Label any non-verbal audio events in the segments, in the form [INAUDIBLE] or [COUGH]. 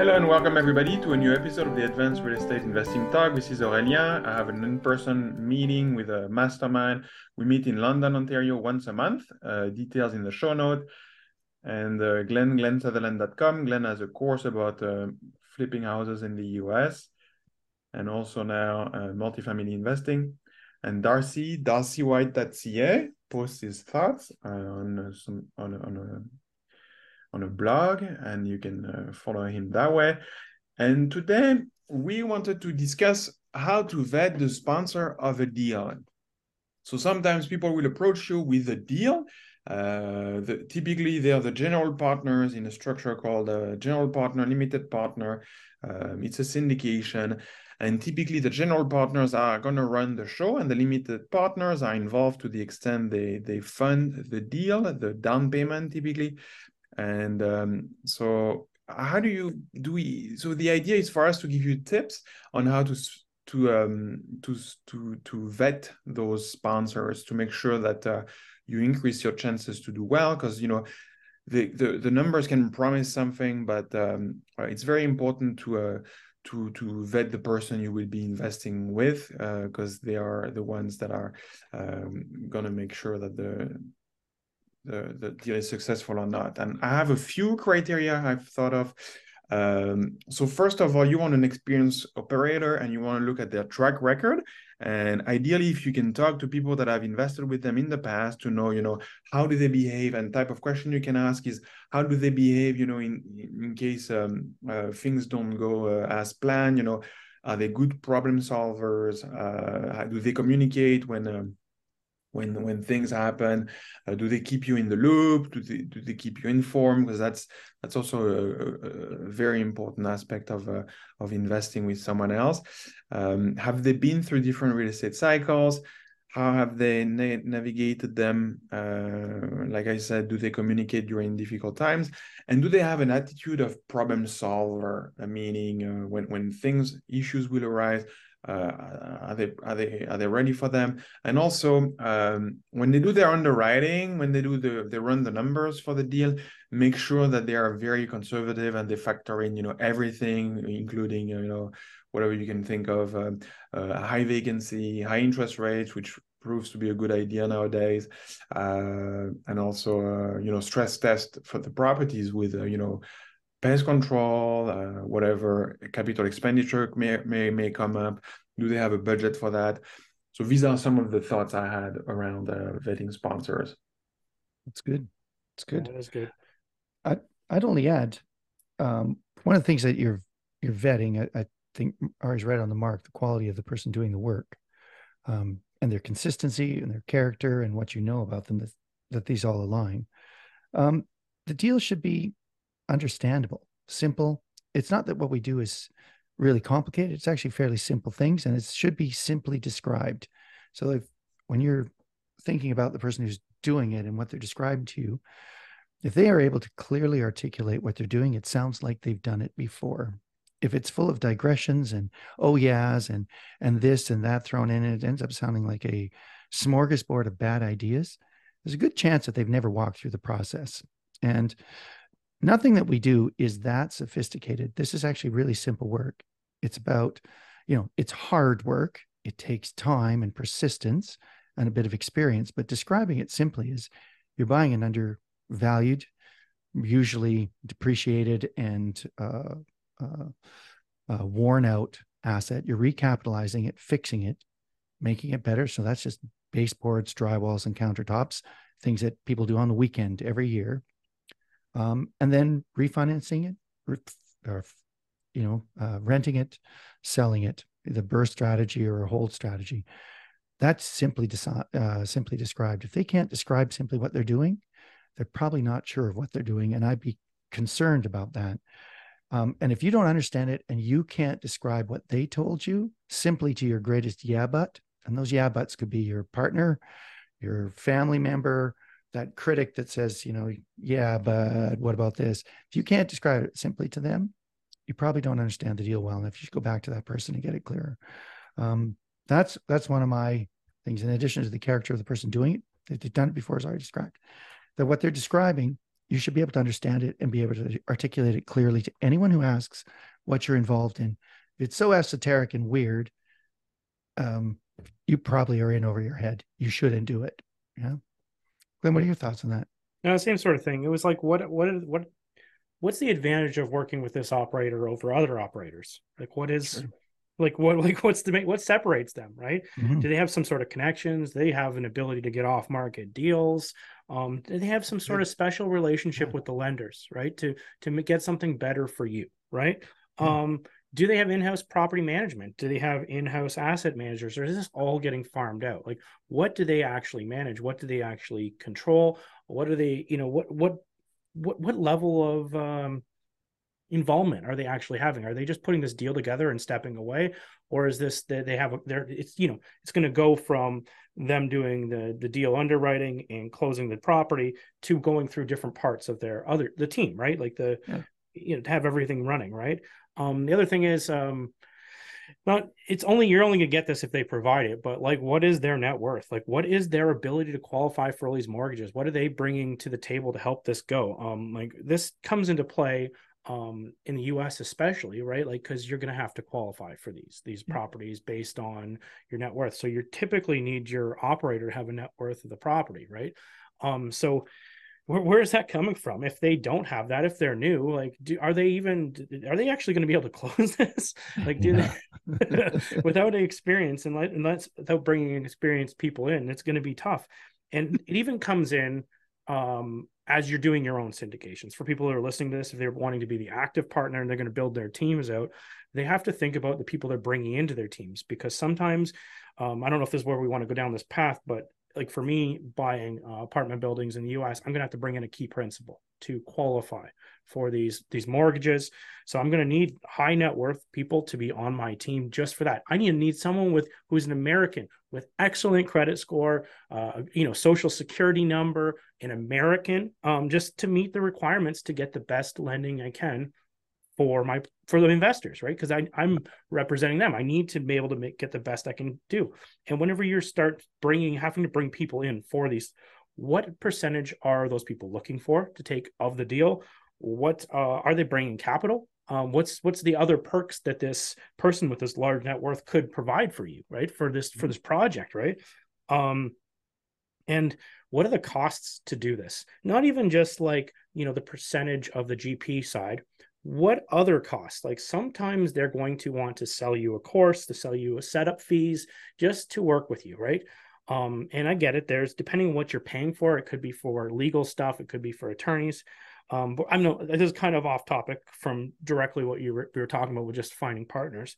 Hello and welcome everybody to a new episode of the Advanced Real Estate Investing Talk. This is Aurélien. I have an in-person meeting with a mastermind. We meet in London, Ontario once a month. Uh, details in the show note. And uh, Glen, glensutherland.com. Glen has a course about uh, flipping houses in the US and also now uh, multifamily investing. And Darcy, darcywhite.ca posts his thoughts uh, on some on, on a on a blog and you can uh, follow him that way. And today we wanted to discuss how to vet the sponsor of a deal. So sometimes people will approach you with a deal. Uh, the, typically, they are the general partners in a structure called a general partner, limited partner. Um, it's a syndication. And typically, the general partners are going to run the show, and the limited partners are involved to the extent they, they fund the deal, the down payment typically, and um, so how do you do we so the idea is for us to give you tips on how to to um to to to vet those sponsors to make sure that uh, you increase your chances to do well. Because you know the, the the numbers can promise something but um, it's very important to uh, to to vet the person you will be investing with because uh, they are the ones that are um, going to make sure that the the, the deal is successful or not. And I have a few criteria I've thought of. Um, so first of all, you want an experienced operator and you want to look at their track record. And ideally, if you can talk to people that have invested with them in the past to know, you know, how do they behave and type of question you can ask is how do they behave, you know, in, in case um, uh, things don't go uh, as planned, you know, are they good problem solvers? Uh, do they communicate when um, when when things happen uh, do they keep you in the loop? Do they do they keep you informed? Because that's that's also a, a, very important aspect of uh, of investing with someone else. Um, have they been through different real estate cycles how have they na- navigated them? Uh, like i said do they communicate during difficult times? And do they have an attitude of problem solver? Meaning uh, when when things issues will arise uh, are they are they are they ready for them? And also um, when they do their underwriting when they do the they run the numbers for the deal make sure that they are very conservative and they factor in you know everything including you know whatever you can think of um, uh, high vacancy high interest rates which proves to be a good idea nowadays uh, and also uh, you know stress test for the properties with uh, you know pest control, uh, whatever capital expenditure may, may may come up. Do they have a budget for that? So these are some of the thoughts I had around uh, vetting sponsors. That's good. That's good. That is good. I I'd only add um, one of the things that you're you're vetting. I, I think Ari's right on the mark. The quality of the person doing the work, um, and their consistency and their character and what you know about them that that these all align. Um, the deal should be understandable, simple. It's not that what we do is really complicated. It's actually fairly simple things, and it should be simply described. So if when you're thinking about the person who's doing it and what they're describing to you, if they are able to clearly articulate what they're doing, it sounds like they've done it before. If it's full of digressions and oh yeahs and and this and that thrown in, it ends up sounding like a smorgasbord of bad ideas. There's a good chance that they've never walked through the process. And nothing that we do is that sophisticated. This is actually really simple work. It's about, you know, it's hard work. It takes time and persistence and a bit of experience. But describing it simply is you're buying an undervalued, usually depreciated and uh, uh, uh, worn out asset. You're recapitalizing it, fixing it, making it better. So that's just baseboards, drywalls, and countertops, things that people do on the weekend every year. Um, and then refinancing it or you know uh, renting it selling it the BRRRR strategy or a hold strategy. That's simply uh, simply described. If they can't describe simply what they're doing they're probably not sure of what they're doing. And i'd be concerned about that um, and if you don't understand it and you can't describe what they told you simply to your greatest yeah but and those yeah buts could be your partner your family member that critic that says, you know, yeah, but what about this? If you can't describe it simply to them, you probably don't understand the deal well enough. You should go back to that person and get it clearer. Um, that's that's one of my things. In addition to the character of the person doing it, they've done it before, as I described. That what they're describing you should be able to understand it and be able to articulate it clearly to anyone who asks what you're involved in. If it's so esoteric and weird, um, you probably are in over your head. You shouldn't do it. Yeah. Glen, what are your thoughts on that? No, same sort of thing. It was like, what, what, what, what's the advantage of working with this operator over other operators? Like, what is, sure. like, what, like, what's the, what separates them, right? Mm-hmm. Do they have some sort of connections? Do they have an ability to get off market deals? Um, do they have some sort of special relationship with the lenders, right? To, to get something better for you, right? Um, do they have in-house property management? Do they have in-house asset managers or is this all getting farmed out? Like what do they actually manage? What do they actually control? What are they you know what what what what level of um, involvement are they actually having are they just putting this deal together and stepping away or is this that they have a there it's you know it's going to go from them doing the the deal underwriting and closing the property to going through different parts of their other the team right like the yeah. you know to have everything running right um, the other thing is, um, not it's only you're only gonna get this if they provide it, but like, what is their net worth? Like, what is their ability to qualify for all these mortgages? What are they bringing to the table to help this go? Um, like this comes into play um in the US especially right? Like cuz you're going to have to qualify for these these yeah. properties based on your net worth. So you typically need your operator to have a net worth of the property right? Um so where, where is that coming from? If they don't have that if they're new like do, are they even are they actually going to be able to [LAUGHS] close this? Like do yeah. they [LAUGHS] [LAUGHS] without experience and let, unless without bringing experienced people in it's going to be tough. And it even comes in um, as you're doing your own syndications. For people who are listening to this if they're wanting to be the active partner and they're going to build their teams out they have to think about the people they're bringing into their teams because sometimes um, i don't know if this is where we want to go down this path but like for me buying uh, apartment buildings in the US, I'm going to have to bring in a key principal to qualify for these these mortgages. So I'm going to need high net worth people to be on my team just for that. I need to need someone with who's an American with excellent credit score, uh, you know, social security number, an American, um, just to meet the requirements to get the best lending I can for my for the investors right because i'm representing them i need to be able to make get the best i can do and whenever you start bringing having to bring people in for these what percentage are those people looking for to take of the deal what uh, are they bringing capital? Um, what's what's the other perks that this person with this large net worth could provide for you right? For this for this project right? Um and what are the costs to do this? Not even just like you know the percentage of the gp side. What other costs? Like sometimes they're going to want to sell you a course to sell you a setup fees just to work with you right? Um, and i get it. There's depending on what you're paying for it could be for legal stuff it could be for attorneys um, but i'm no this is kind of off topic from directly what you were, we were talking about with just finding partners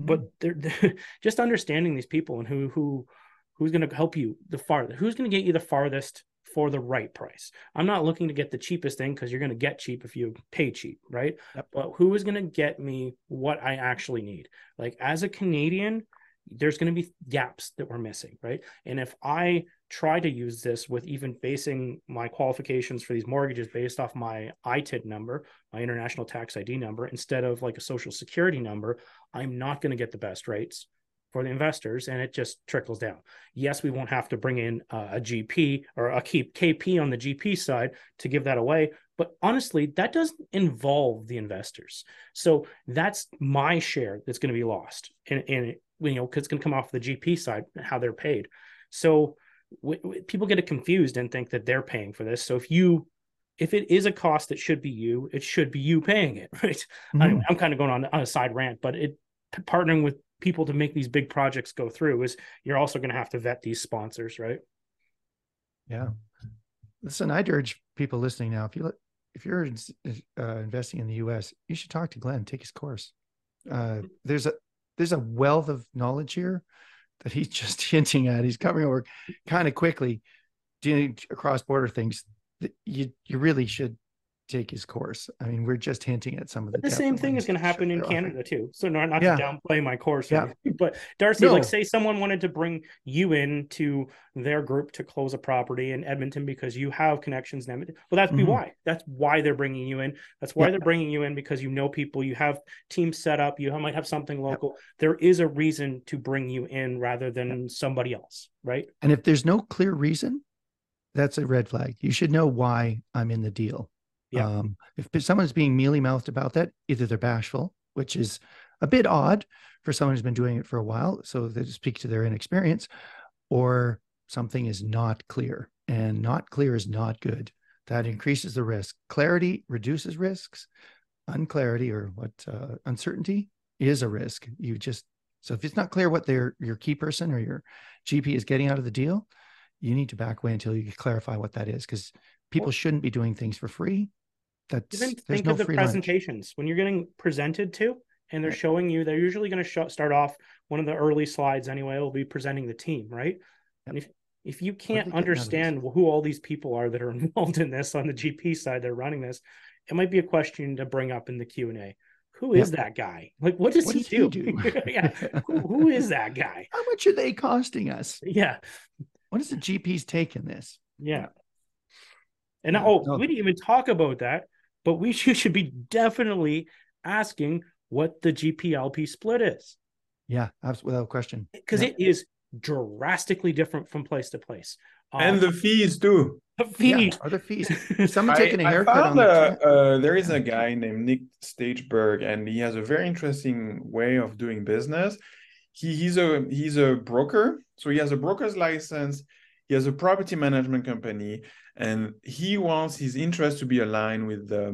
mm-hmm. but they're, they're, [LAUGHS] just understanding these people and who who who's going to help you the farthest who's going to get you the farthest for the right price. I'm not looking to get the cheapest thing because you're going to get cheap if you pay cheap, right? Yep. But who is going to get me what I actually need? Like as a Canadian, there's going to be gaps that we're missing, right? And if I try to use this with even basing my qualifications for these mortgages based off my ITIN number, my international tax ID number, instead of like a social security number, I'm not going to get the best rates for the investors and it just trickles down. Yes, we won't have to bring in uh, a GP or a keep KP on the GP side to give that away, but honestly, that doesn't involve the investors. So that's my share that's going to be lost, and, and you know, because it's going to come off the GP side how they're paid. So w- w- people get it confused and think that they're paying for this. So if you if it is a cost that should be you, it should be you paying it, [LAUGHS] right? Mm-hmm. I, I'm kind of going on, on a side rant, but it partnering with people to make these big projects go through is you're also going to have to vet these sponsors, right? Yeah. Listen, I'd urge people listening now if you if you're uh, investing in the U.S., you should talk to Glen, take his course. Uh, there's a there's a wealth of knowledge here that he's just [LAUGHS] hinting at. He's covering over kind of quickly, doing across border things. That you you really should take his course. I mean, we're just hinting at some of the. The same thing is going to happen in Canada too. So not not yeah. to downplay my course, yeah. but Darcy, no. like say someone wanted to bring you in to their group to close a property in Edmonton because you have connections in Edmonton. Well, that's mm-hmm. be why. That's why they're bringing you in. That's why yeah. they're bringing you in because you know people, you have teams set up, you might have something local. There is a reason to bring you in rather than somebody else, right? And if there's no clear reason, that's a red flag. You should know why I'm in the deal. Yeah. Um, if someone's being mealy mouthed about that, either they're bashful, which is a bit odd for someone who's been doing it for a while, so they speak to their inexperience, or something is not clear, and not clear is not good. That increases the risk. Clarity reduces risks. Unclarity or what uh, uncertainty is a risk. You just so if it's not clear what their your key person or your GP is getting out of the deal, you need to back away until you clarify what that is because people shouldn't be doing things for free. That's even think no of the presentations lunch. when you're getting presented to and they're right. showing you they're usually going to show, start off one of the early slides anyway will be presenting the team right? Yep. and if if you can't understand who all these people are that are [LAUGHS] involved in this on the gp side they're running this it might be a question to bring up in the q&a who is yep. that guy? Like what does what he, does do, he do? [LAUGHS] yeah. [LAUGHS] Who, who is that guy? How much are they costing us? Yeah. What is the gp's take in this? Yeah. And yeah, oh no. we didn't even talk about that but we [LAUGHS] should, should be definitely asking what the GPLP split is. Yeah, without question. Because yeah. it is drastically different from place to place. Um, and the fees too. The fees. Yeah, are the fees? [LAUGHS] Someone taking a haircut I found on a, the uh, there is a guy named Nick Stageberg, and he has a very interesting way of doing business. He he's a he's a broker, so he has a broker's license. He has a property management company, and he wants his interest to be aligned with the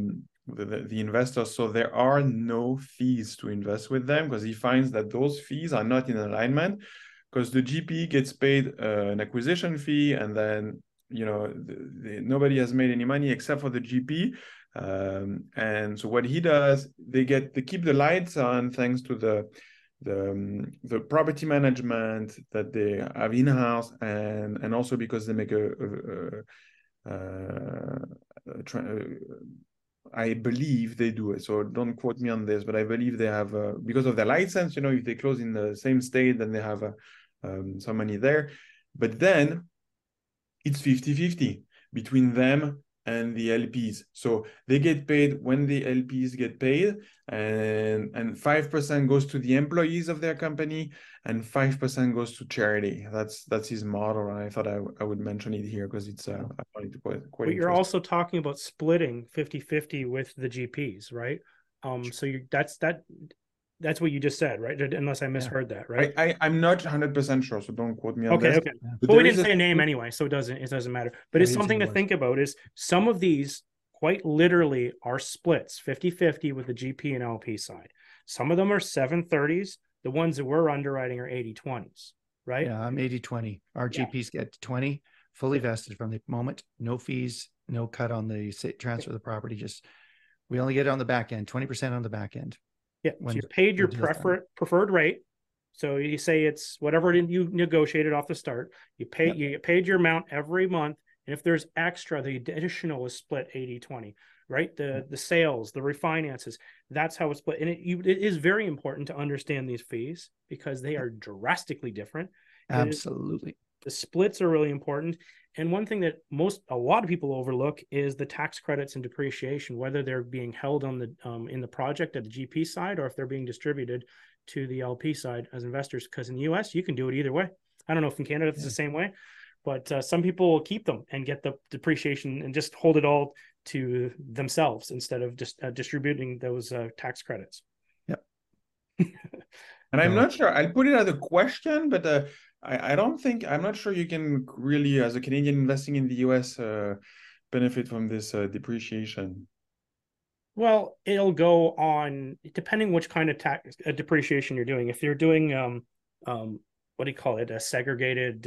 the, the investors. So there are no fees to invest with them because he finds that those fees are not in alignment because the GP gets paid uh, an acquisition fee and then you know the, the, nobody has made any money except for the GP. Um, and so what he does, they get they keep the lights on thanks to the the um, the property management that they have in house and and also because they make a, a tra- I believe they do it. So don't quote me on this, but I believe they have uh, because of their license. You know, if they close in the same state, then they have uh, um, some money there. But then it's 50-50 between them and the LPs. So they get paid when the LPs get paid, and and five percent goes to the employees of their company, and five percent goes to charity. That's that's his model, and I thought I, I would mention it here because it's uh, I find it quite, quite But you're also talking about splitting 50-50 with the GPs, right? Um, so you that's that that's what you just said, right? Unless I misheard yeah. that, right? I, I am not hundred percent sure, so don't quote me on okay, this. Okay, okay. But, we didn't say a name anyway, so it doesn't it doesn't matter. But it's something to think about. Is some of these quite literally are splits 50-50 with the GP and LP side. Some of them are 730s. The ones that we're underwriting are 80-20s, right? Yeah, I'm 80-20. Our yeah. GPs get 20 fully vested from the moment, no fees, no cut on the transfer of the property. Just we only get it on the back end, 20% on the back end. Yeah, so you paid your prefer, preferred rate. So you say it's whatever you negotiated off the start. You pay yep. you get paid your amount every month. And if there's extra, the additional is split 80 20, right? The the sales, the refinances, that's how it's split. And it, you, it is very important to understand these fees because they are drastically different. Absolutely. the splits are really important. And one thing that most a lot of people overlook is the tax credits and depreciation, whether they're being held on the um, in the project at the GP side or if they're being distributed to the LP side as investors. Because in the US, you can do it either way. I don't know if in Canada it's yeah. the same way, but uh, some people will keep them and get the depreciation and just hold it all to themselves instead of just uh, distributing those uh, tax credits. Yep. [LAUGHS] and I'm not sure. I'll put it as a question, but uh, I, I don't think I'm not sure you can really, as a Canadian investing in the US, uh, benefit from this uh, depreciation. Well, it'll go on depending which kind of tax depreciation you're doing. If you're doing um, um, what do you call it, a segregated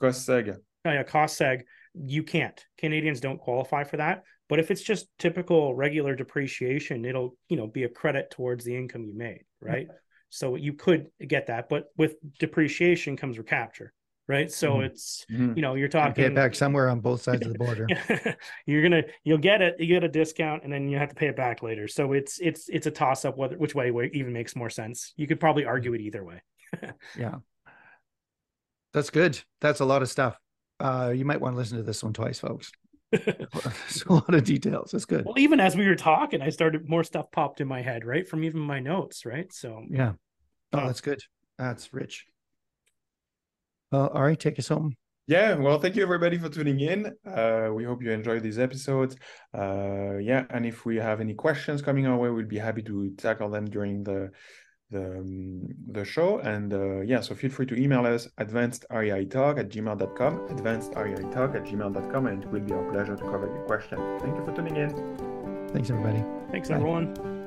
Cost seg. Oh, yeah, cost seg. You can't. Canadians don't qualify for that. But if it's just typical regular depreciation, it'll you know be a credit towards the income you made, right? [LAUGHS] Mm-hmm. So you could get that, but with depreciation comes recapture, right? So mm-hmm. it's mm-hmm. you know you're talking it back somewhere on both sides of the border. [LAUGHS] you're gonna you'll get it, you get a discount, and then you have to pay it back later. So it's it's it's a toss up whether which way even makes more sense. You could probably argue it either way. [LAUGHS] yeah. That's good. That's a lot of stuff. Uh, you might want to listen to this one twice, folks. There's [LAUGHS] a lot of details. That's good. Well, even as we were talking, I started more stuff popped in my head, right? From even my notes, right? So yeah. Oh, uh, that's good. That's rich. Uh, all right, take us home. Yeah, well, thank you everybody for tuning in. Uh, we hope you enjoyed these episodes. Uh, yeah, and if we have any questions coming our way, we'll be happy to tackle them during the the, um, the show. And uh, yeah, so feel free to email us advancedreitalk at gmail.com, advancedreitalk at gmail.com, and it will be our pleasure to cover your question. Thank you for tuning in. Thanks, everybody. Thanks, Bye. everyone.